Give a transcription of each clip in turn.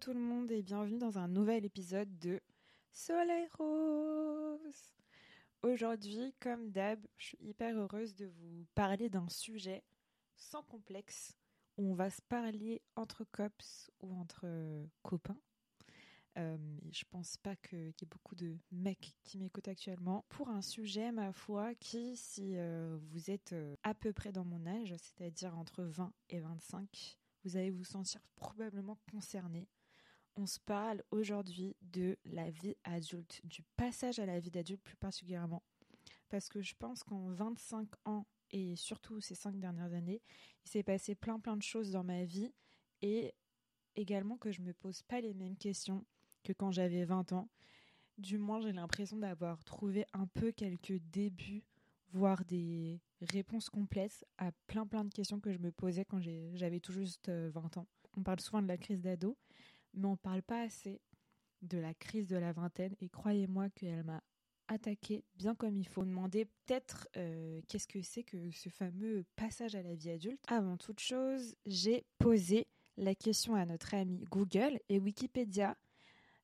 tout le monde et bienvenue dans un nouvel épisode de Soleil Rose. Aujourd'hui, comme d'hab, je suis hyper heureuse de vous parler d'un sujet sans complexe où on va se parler entre cops ou entre copains. Euh, je pense pas qu'il y ait beaucoup de mecs qui m'écoutent actuellement pour un sujet, ma foi, qui, si euh, vous êtes euh, à peu près dans mon âge, c'est-à-dire entre 20 et 25, vous allez vous sentir probablement concerné. On se parle aujourd'hui de la vie adulte, du passage à la vie d'adulte plus particulièrement. Parce que je pense qu'en 25 ans, et surtout ces cinq dernières années, il s'est passé plein plein de choses dans ma vie et également que je me pose pas les mêmes questions que quand j'avais 20 ans. Du moins, j'ai l'impression d'avoir trouvé un peu quelques débuts, voire des réponses complètes à plein plein de questions que je me posais quand j'avais tout juste 20 euh, ans. On parle souvent de la crise d'ado, mais on ne parle pas assez de la crise de la vingtaine et croyez-moi qu'elle m'a attaqué bien comme il faut. Demander peut-être euh, qu'est-ce que c'est que ce fameux passage à la vie adulte. Avant toute chose, j'ai posé la question à notre ami Google et Wikipédia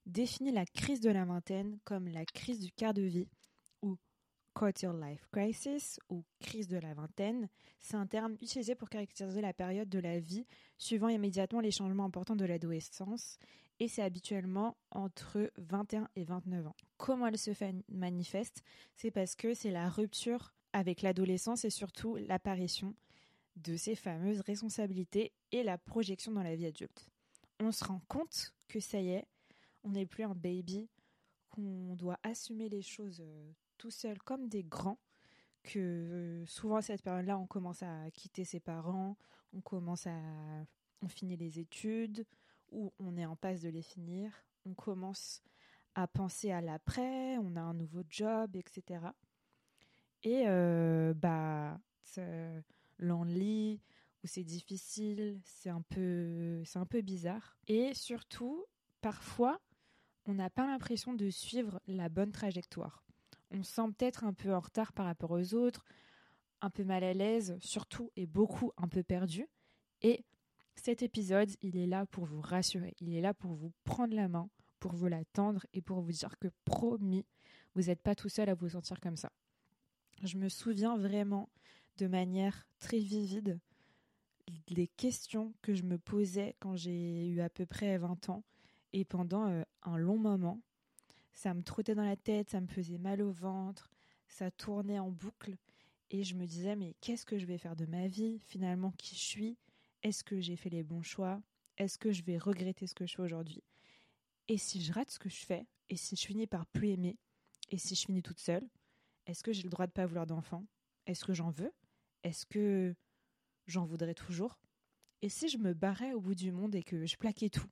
définit la crise de la vingtaine comme la crise du quart de vie quarter life crisis ou crise de la vingtaine. C'est un terme utilisé pour caractériser la période de la vie suivant immédiatement les changements importants de l'adolescence et c'est habituellement entre 21 et 29 ans. Comment elle se manifeste? C'est parce que c'est la rupture avec l'adolescence et surtout l'apparition de ces fameuses responsabilités et la projection dans la vie adulte. On se rend compte que ça y est, on n'est plus un baby, qu'on doit assumer les choses euh, tout seul comme des grands, que euh, souvent à cette période-là, on commence à quitter ses parents, on commence à... on finit les études, ou on est en passe de les finir, on commence à penser à l'après, on a un nouveau job, etc. Et euh, bah, l'enlit, où c'est difficile, c'est un peu, c'est un peu bizarre. Et surtout, parfois, on n'a pas l'impression de suivre la bonne trajectoire. On se sent peut-être un peu en retard par rapport aux autres, un peu mal à l'aise, surtout et beaucoup un peu perdu. Et cet épisode, il est là pour vous rassurer, il est là pour vous prendre la main, pour vous la tendre et pour vous dire que promis, vous n'êtes pas tout seul à vous sentir comme ça. Je me souviens vraiment de manière très vivide des questions que je me posais quand j'ai eu à peu près 20 ans et pendant euh, un long moment, ça me trottait dans la tête, ça me faisait mal au ventre, ça tournait en boucle. Et je me disais, mais qu'est-ce que je vais faire de ma vie Finalement, qui je suis? Est-ce que j'ai fait les bons choix? Est-ce que je vais regretter ce que je fais aujourd'hui? Et si je rate ce que je fais Et si je finis par plus aimer Et si je finis toute seule Est-ce que j'ai le droit de pas vouloir d'enfant? Est-ce que j'en veux? Est-ce que j'en voudrais toujours? Et si je me barrais au bout du monde et que je plaquais tout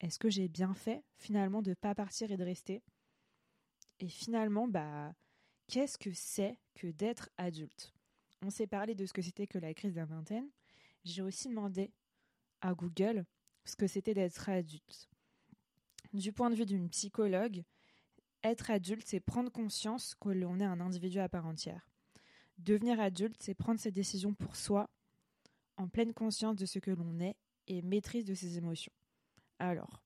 est-ce que j'ai bien fait finalement de ne pas partir et de rester? Et finalement, bah, qu'est-ce que c'est que d'être adulte? On s'est parlé de ce que c'était que la crise de la vingtaine. J'ai aussi demandé à Google ce que c'était d'être adulte. Du point de vue d'une psychologue, être adulte, c'est prendre conscience que l'on est un individu à part entière. Devenir adulte, c'est prendre ses décisions pour soi, en pleine conscience de ce que l'on est et maîtrise de ses émotions. Alors,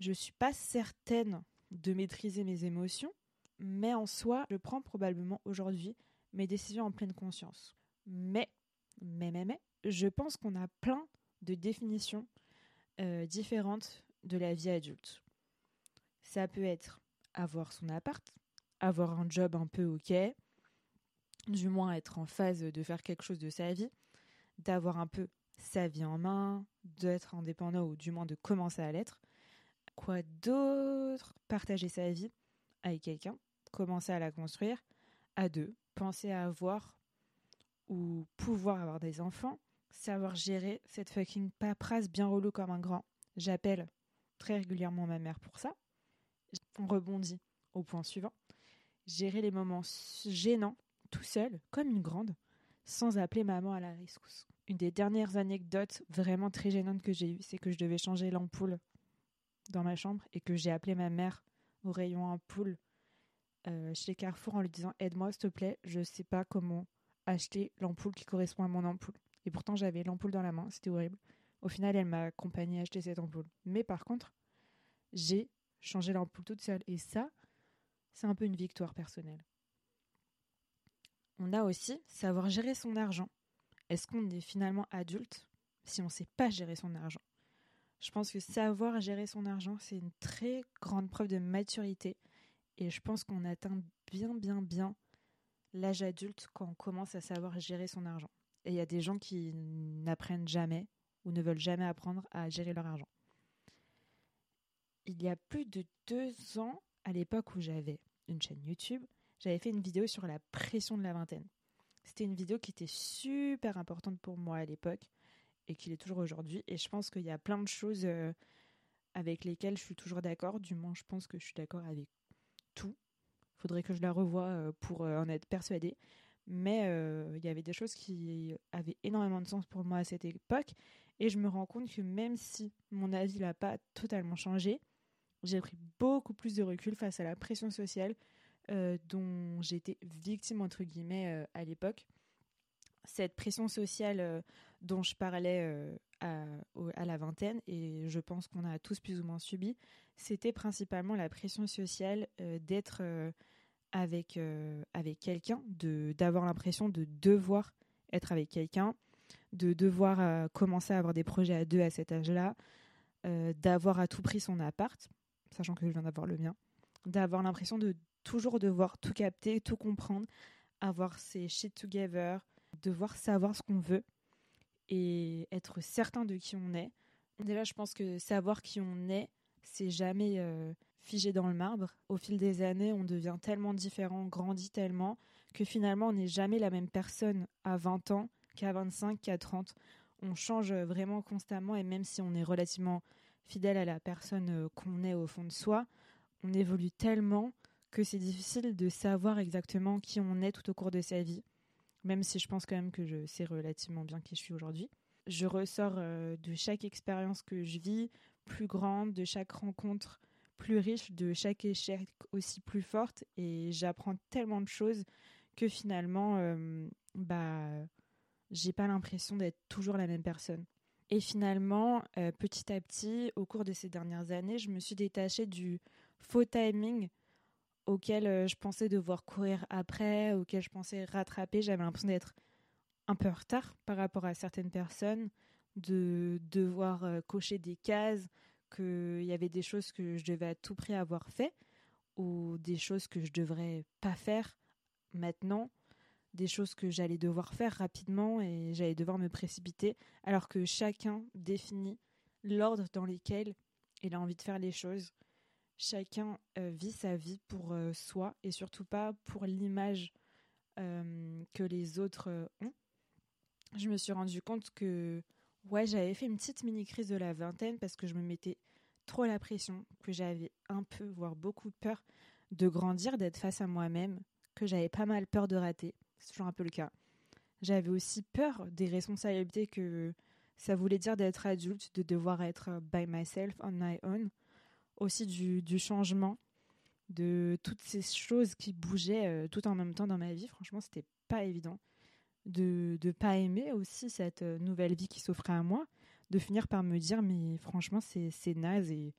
je ne suis pas certaine de maîtriser mes émotions, mais en soi, je prends probablement aujourd'hui mes décisions en pleine conscience. Mais, mais, mais, mais, je pense qu'on a plein de définitions euh, différentes de la vie adulte. Ça peut être avoir son appart, avoir un job un peu ok, du moins être en phase de faire quelque chose de sa vie, d'avoir un peu sa vie en main, d'être indépendant ou du moins de commencer à l'être. Quoi d'autre Partager sa vie avec quelqu'un, commencer à la construire à deux, penser à avoir ou pouvoir avoir des enfants, savoir gérer cette fucking paperasse bien relou comme un grand. J'appelle très régulièrement ma mère pour ça. On rebondit au point suivant. Gérer les moments gênants tout seul, comme une grande, sans appeler maman à la rescousse. Une des dernières anecdotes vraiment très gênantes que j'ai eues, c'est que je devais changer l'ampoule dans ma chambre et que j'ai appelé ma mère au rayon ampoule euh, chez Carrefour en lui disant aide-moi s'il te plaît, je sais pas comment acheter l'ampoule qui correspond à mon ampoule. Et pourtant j'avais l'ampoule dans la main, c'était horrible. Au final, elle m'a accompagnée à acheter cette ampoule. Mais par contre, j'ai changé l'ampoule toute seule. Et ça, c'est un peu une victoire personnelle. On a aussi savoir gérer son argent. Est-ce qu'on est finalement adulte si on ne sait pas gérer son argent? Je pense que savoir gérer son argent, c'est une très grande preuve de maturité. Et je pense qu'on atteint bien, bien, bien l'âge adulte quand on commence à savoir gérer son argent. Et il y a des gens qui n'apprennent jamais ou ne veulent jamais apprendre à gérer leur argent. Il y a plus de deux ans, à l'époque où j'avais une chaîne YouTube, j'avais fait une vidéo sur la pression de la vingtaine. C'était une vidéo qui était super importante pour moi à l'époque et qui l'est toujours aujourd'hui. Et je pense qu'il y a plein de choses euh, avec lesquelles je suis toujours d'accord. Du moins, je pense que je suis d'accord avec tout. Il faudrait que je la revoie euh, pour euh, en être persuadée. Mais il y avait des choses qui avaient énormément de sens pour moi à cette époque. Et je me rends compte que même si mon avis n'a pas totalement changé, j'ai pris beaucoup plus de recul face à la pression sociale dont j'étais victime, entre guillemets, euh, à l'époque. Cette pression sociale euh, dont je parlais à, à, la vingtaine, et je pense qu'on a tous plus ou moins subi, c'était principalement la pression sociale d'être avec, avec quelqu'un, d'avoir l'impression de devoir être avec quelqu'un, de devoir commencer à avoir des projets à deux à cet âge-là, d'avoir à tout prix son appart, sachant que je viens d'avoir le mien, d'avoir l'impression de toujours devoir tout capter, tout comprendre, avoir ses shit together, devoir savoir ce qu'on veut et être certain de qui on est. Déjà, je pense que savoir qui on est, c'est jamais euh, figé dans le marbre. Au fil des années, on devient tellement différent, grandit tellement, que finalement, on n'est jamais la même personne à 20 ans qu'à 25, qu'à 30. On change vraiment constamment et même si on est relativement fidèle à la personne euh, qu'on est au fond de soi, on évolue tellement que c'est difficile de savoir exactement qui on est tout au cours de sa vie, même si je pense quand même que je sais relativement bien qui je suis aujourd'hui. Je ressors euh, de chaque expérience que je vis plus grande, de chaque rencontre plus riche, de chaque échec aussi plus forte, et j'apprends tellement de choses que finalement, euh, bah, j'ai pas l'impression d'être toujours la même personne. Et finalement, euh, petit à petit, au cours de ces dernières années, je me suis détachée du faux timing auquel euh, je pensais devoir courir après, auquel je pensais rattraper. J'avais l'impression d'être un peu en retard par rapport à certaines personnes, de devoir euh, cocher des cases, qu'il y avait des choses que je devais à tout prix avoir fait, ou des choses que je devrais pas faire maintenant, des choses que j'allais devoir faire rapidement et j'allais devoir me précipiter, alors que chacun définit l'ordre dans lequel il a envie de faire les choses chacun euh, vit sa vie pour euh, soi et surtout pas pour l'image euh, que les autres ont. Je me suis rendu compte que ouais, j'avais fait une petite mini crise de la vingtaine parce que je me mettais trop la pression, que j'avais un peu, voire beaucoup peur de grandir, d'être face à moi-même, que j'avais pas mal peur de rater. C'est toujours un peu le cas. J'avais aussi peur des responsabilités que ça voulait dire d'être adulte, de devoir être by myself, on my own aussi du, changement, de toutes ces choses qui bougeaient euh, tout en même temps dans ma vie. Franchement, c'était pas évident. De ne pas aimer aussi cette euh, nouvelle vie qui s'offrait à moi, de finir par me dire, mais franchement, c'est naze. Et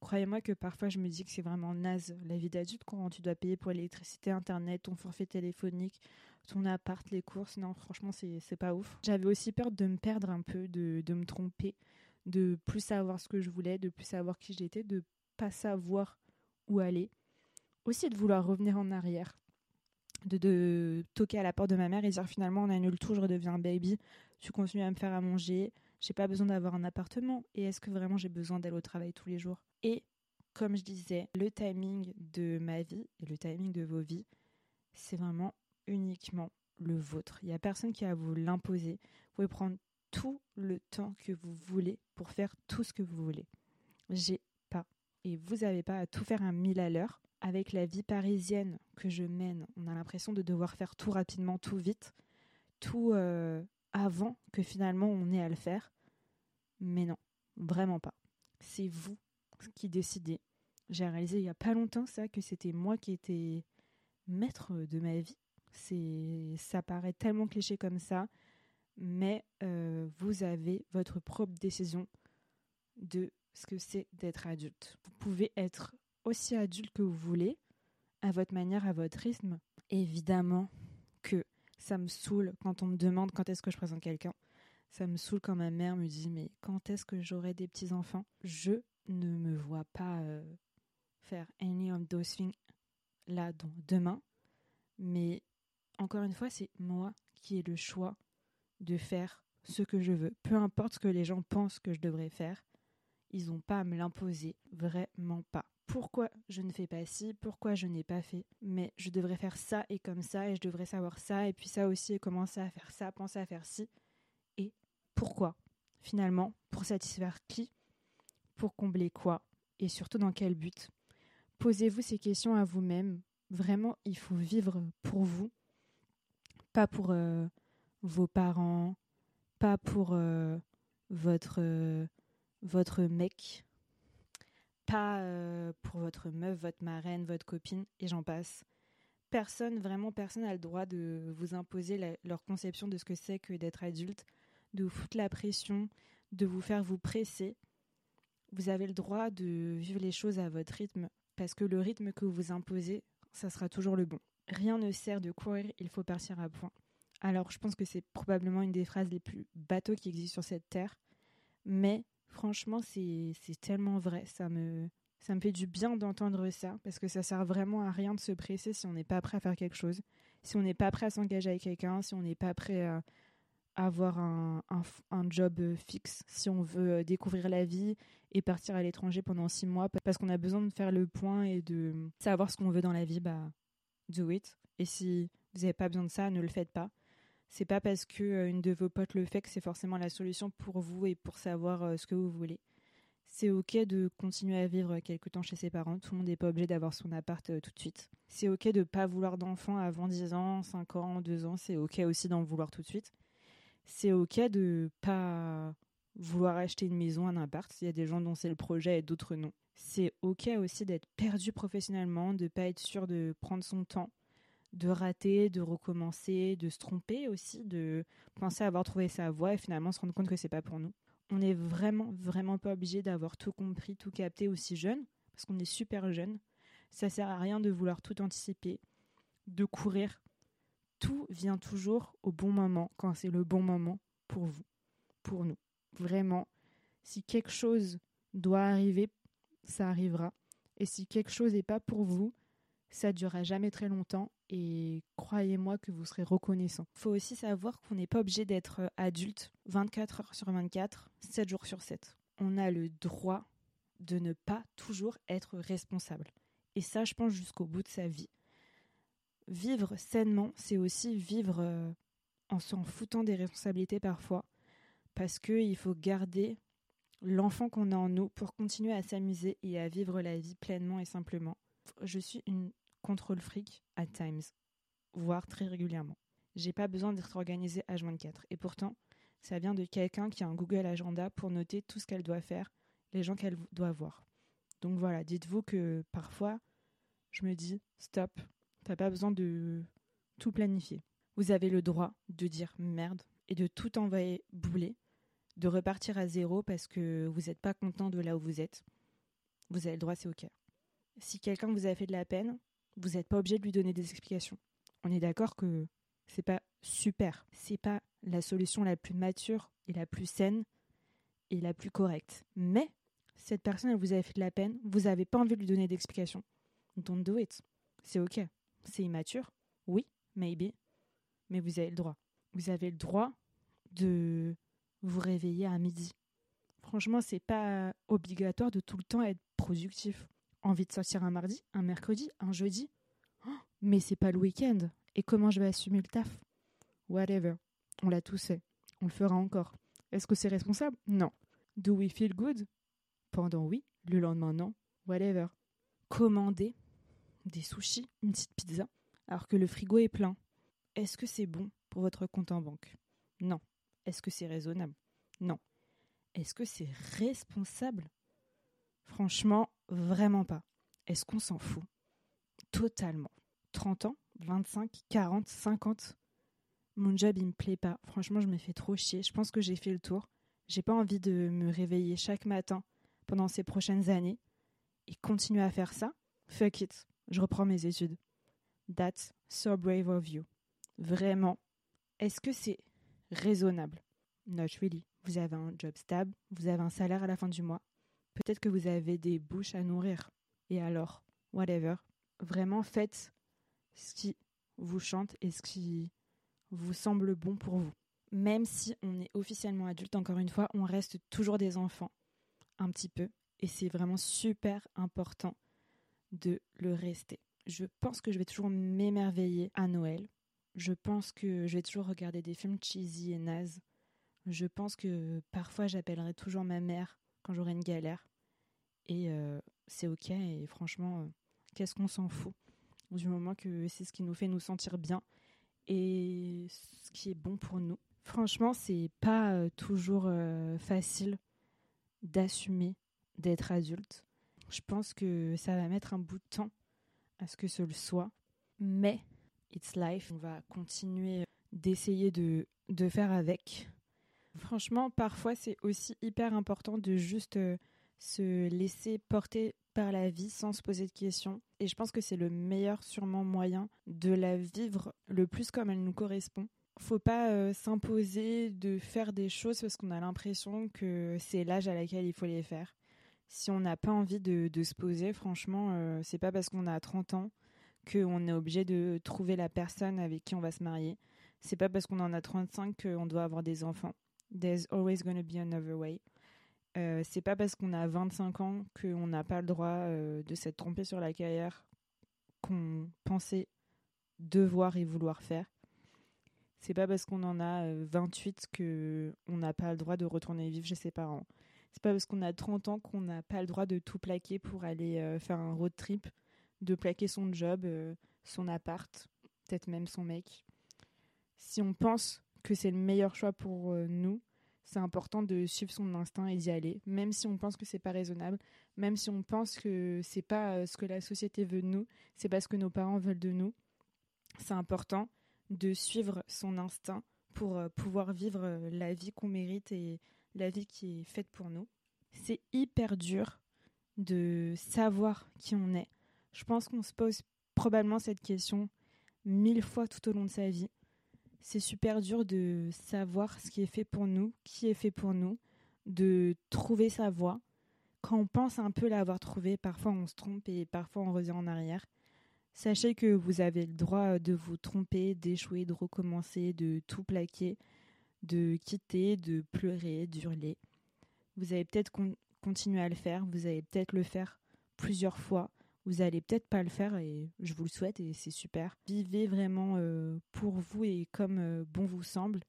croyez-moi que parfois, je me dis que c'est vraiment naze la vie d'adulte quand tu dois payer pour l'électricité, Internet, ton forfait téléphonique, ton appart, les courses. Non, franchement, c'est pas ouf. J'avais aussi peur de me perdre un peu, de, de me tromper, de plus savoir ce que je voulais, de plus savoir qui j'étais, de pas savoir où aller. Aussi de vouloir revenir en arrière. De, de toquer à la porte de ma mère et dire finalement on annule tout, je redeviens baby, tu continues à me faire à manger, j'ai pas besoin d'avoir un appartement et est-ce que vraiment j'ai besoin d'aller au travail tous les jours? Et comme je disais, le timing de ma vie et le timing de vos vies, c'est vraiment uniquement le vôtre. Il n'y a personne qui va vous l'imposer. Vous pouvez prendre tout le temps que vous voulez pour faire tout ce que vous voulez. J'ai et vous n'avez pas à tout faire un mille à l'heure. Avec la vie parisienne que je mène, on a l'impression de devoir faire tout rapidement, tout vite, tout euh, avant que finalement on ait à le faire. Mais non, vraiment pas. C'est vous qui décidez. J'ai réalisé il n'y a pas longtemps ça que c'était moi qui étais maître de ma vie. C'est ça paraît tellement cliché comme ça, mais euh, vous avez votre propre décision de ce que c'est d'être adulte. Vous pouvez être aussi adulte que vous voulez, à votre manière, à votre rythme. Évidemment que ça me saoule quand on me demande quand est-ce que je présente quelqu'un. Ça me saoule quand ma mère me dit mais quand est-ce que j'aurai des petits-enfants? Je ne me vois pas euh, faire any of those things là donc demain. Mais encore une fois, c'est moi qui ai le choix de faire ce que je veux. Peu importe ce que les gens pensent que je devrais faire, ils n'ont pas à me l'imposer, vraiment pas. Pourquoi je ne fais pas ci, pourquoi je n'ai pas fait, mais je devrais faire ça et comme ça, et je devrais savoir ça, et puis ça aussi, et commencer à faire ça, penser à faire ci. Et pourquoi? Finalement, pour satisfaire qui? Pour combler quoi? Et surtout dans quel but? Posez-vous ces questions à vous-même. Vraiment, il faut vivre pour vous, pas pour euh, vos parents, pas pour euh, votre, euh, votre mec, pas euh, pour votre meuf, votre marraine, votre copine, et j'en passe. Personne, vraiment personne n'a le droit de vous imposer leur conception de ce que c'est que d'être adulte, de vous foutre la pression, de vous faire vous presser. Vous avez le droit de vivre les choses à votre rythme, parce que le rythme que vous imposez, ça sera toujours le bon. Rien ne sert de courir, il faut partir à point. Alors, je pense que c'est probablement une des phrases les plus bateaux qui existent sur cette terre. Mais franchement, c'est tellement vrai. Ça me, ça me fait du bien d'entendre ça parce que ça sert vraiment à rien de se presser si on n'est pas prêt à faire quelque chose, si on n'est pas prêt à s'engager avec quelqu'un, si on n'est pas prêt à, avoir un, un, job fixe, si on veut euh, découvrir la vie et partir à l'étranger pendant six mois parce qu'on a besoin de faire le point et de savoir ce qu'on veut dans la vie, bah, do it. Et si vous n'avez pas besoin de ça, ne le faites pas. C'est pas parce que euh, une de vos potes le fait que c'est forcément la solution pour vous et pour savoir euh, ce que vous voulez. C'est ok de continuer à vivre quelque temps chez ses parents. Tout le monde n'est pas obligé d'avoir son appart euh, tout de suite. C'est ok de pas vouloir d'enfant avant 10 ans, 5 ans, 2 ans. C'est ok aussi d'en vouloir tout de suite. C'est ok de pas vouloir acheter une maison, un appart. Il y a des gens dont c'est le projet et d'autres non. C'est ok aussi d'être perdu professionnellement, de pas être sûr de prendre son temps de rater, de recommencer, de se tromper aussi, de penser avoir trouvé sa voie et finalement se rendre compte que c'est pas pour nous. On n'est vraiment, vraiment pas obligé d'avoir tout compris, tout capté aussi jeune, parce qu'on est super jeune. Ça sert à rien de vouloir tout anticiper, de courir. Tout vient toujours au bon moment, quand c'est le bon moment pour vous, pour nous. Vraiment, si quelque chose doit arriver, ça arrivera. Et si quelque chose n'est pas pour vous, ça durera jamais très longtemps et croyez-moi que vous serez reconnaissant. Il faut aussi savoir qu'on n'est pas obligé d'être euh, adulte 24 heures sur 24, 7 jours sur 7. On a le droit de ne pas toujours être responsable. Et ça, je pense, jusqu'au bout de sa vie. Vivre sainement, c'est aussi vivre euh, en s'en foutant des responsabilités parfois, parce qu'il faut garder l'enfant qu'on a en nous pour continuer à s'amuser et à vivre la vie pleinement et simplement. Je suis une contrôle fric at times, voire très régulièrement. J'ai pas besoin d'être organisée H24. Et pourtant, ça vient de quelqu'un qui a un Google Agenda pour noter tout ce qu'elle doit faire, les gens qu'elle doit voir. Donc voilà, dites-vous que parfois, je me dis, stop, t'as pas besoin de tout planifier. Vous avez le droit de dire merde et de tout envoyer bouler, de repartir à zéro parce que vous n'êtes pas content de là où vous êtes. Vous avez le droit, c'est ok. Si quelqu'un vous a fait de la peine, vous n'êtes pas obligé de lui donner des explications. On est d'accord que c'est pas super, c'est pas la solution la plus mature et la plus saine et la plus correcte. Mais cette personne, elle vous a fait de la peine, vous n'avez pas envie de lui donner d'explications. Don't do it. C'est ok. C'est immature, oui, maybe, mais vous avez le droit. Vous avez le droit de vous réveiller à midi. Franchement, c'est pas obligatoire de tout le temps être productif envie de sortir un mardi, un mercredi, un jeudi. Oh, mais c'est pas le week-end. Et comment je vais assumer le taf? Whatever. On l'a tous fait. On le fera encore. Est-ce que c'est responsable? Non. Do we feel good? Pendant oui, le lendemain non. Whatever. Commander des sushis, une petite pizza, alors que le frigo est plein. Est-ce que c'est bon pour votre compte en banque? Non. Est-ce que c'est raisonnable? Non. Est-ce que c'est responsable? Franchement, vraiment pas. Est-ce qu'on s'en fout? Totalement. 30 ans 25 40 50 Mon job, il me plaît pas. Franchement, je me fais trop chier. Je pense que j'ai fait le tour. J'ai pas envie de me réveiller chaque matin pendant ces prochaines années et continuer à faire ça. Fuck it. Je reprends mes études. That's so brave of you. Vraiment. Est-ce que c'est raisonnable? Not really. Vous avez un job stable, vous avez un salaire à la fin du mois. Peut-être que vous avez des bouches à nourrir. Et alors, whatever. Vraiment, faites ce qui vous chante et ce qui vous semble bon pour vous. Même si on est officiellement adulte, encore une fois, on reste toujours des enfants, un petit peu, et c'est vraiment super important de le rester. Je pense que je vais toujours m'émerveiller à Noël. Je pense que je vais toujours regarder des films cheesy et nazes. Je pense que parfois j'appellerai toujours ma mère quand j'aurai une galère. Et euh, c'est ok, et franchement, euh, qu'est-ce qu'on s'en fout Du moment que c'est ce qui nous fait nous sentir bien et ce qui est bon pour nous. Franchement, c'est pas euh, toujours facile d'assumer d'être adulte. Je pense que ça va mettre un bout de temps à ce que ce soit, mais it's life. On va continuer d'essayer de, de faire avec. Franchement, parfois, c'est aussi hyper important de juste euh, se laisser porter par la vie sans se poser de questions. Et je pense que c'est le meilleur sûrement moyen de la vivre le plus comme elle nous correspond. Faut pas euh, s'imposer de faire des choses parce qu'on a l'impression que c'est l'âge à laquelle il faut les faire. Si on n'a pas envie de, se poser, franchement, euh, c'est pas parce qu'on a 30 ans qu'on est obligé de trouver la personne avec qui on va se marier. C'est pas parce qu'on en a 35 qu'on doit avoir des enfants. There's always gonna be another way. Euh, c'est pas parce qu'on a 25 ans qu'on n'a pas le droit euh, de s'être trompé sur la carrière qu'on pensait devoir et vouloir faire. C'est pas parce qu'on en a 28 que on n'a pas le droit de retourner vivre chez ses parents. C'est pas parce qu'on a 30 ans qu'on n'a pas le droit de tout plaquer pour aller euh, faire un road trip, de plaquer son job, euh, son appart, peut-être même son mec. Si on pense que c'est le meilleur choix pour euh, nous, c'est important de suivre son instinct et d'y aller, même si on pense que c'est pas raisonnable, même si on pense que c'est pas euh, ce que la société veut de nous, c'est pas ce que nos parents veulent de nous. C'est important de suivre son instinct pour euh, pouvoir vivre euh, la vie qu'on mérite et la vie qui est faite pour nous. C'est hyper dur de savoir qui on est. Je pense qu'on se pose probablement cette question mille fois tout au long de sa vie c'est super dur de savoir ce qui est fait pour nous, qui est fait pour nous, de trouver sa voie. Quand on pense un peu l'avoir trouvé, parfois on se trompe et parfois on revient en arrière. Sachez que vous avez le droit de vous tromper, d'échouer, de recommencer, de tout plaquer, de quitter, de pleurer, d'hurler. Vous allez peut-être con continuer à le faire, vous allez peut-être le faire plusieurs fois, vous allez peut-être pas le faire et je vous le souhaite et c'est super. Vivez vraiment euh, pour vous et comme euh, bon vous semble.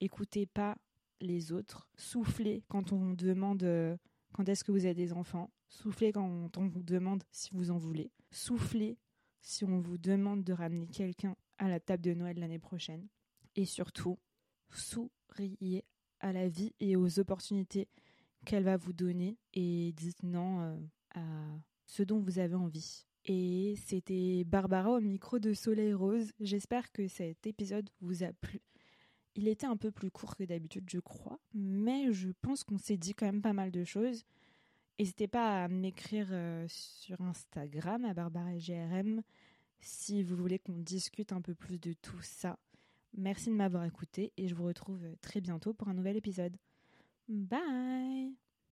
Écoutez pas les autres. Soufflez quand on demande euh, quand est-ce que vous avez des enfants. Soufflez quand on vous demande si vous en voulez. Soufflez si on vous demande de ramener quelqu'un à la table de Noël l'année prochaine. Et surtout, souriez à la vie et aux opportunités qu'elle va vous donner et dites non à ce dont vous avez envie. Et c'était Barbara au micro de Soleil Rose. J'espère que cet épisode vous a plu. Il était un peu plus court que d'habitude, je crois, mais je pense qu'on s'est dit quand même pas mal de choses. N'hésitez pas à m'écrire euh, sur Instagram à Barbara si vous voulez qu'on discute un peu plus de tout ça. Merci de m'avoir écouté et je vous retrouve très bientôt pour un nouvel épisode. Bye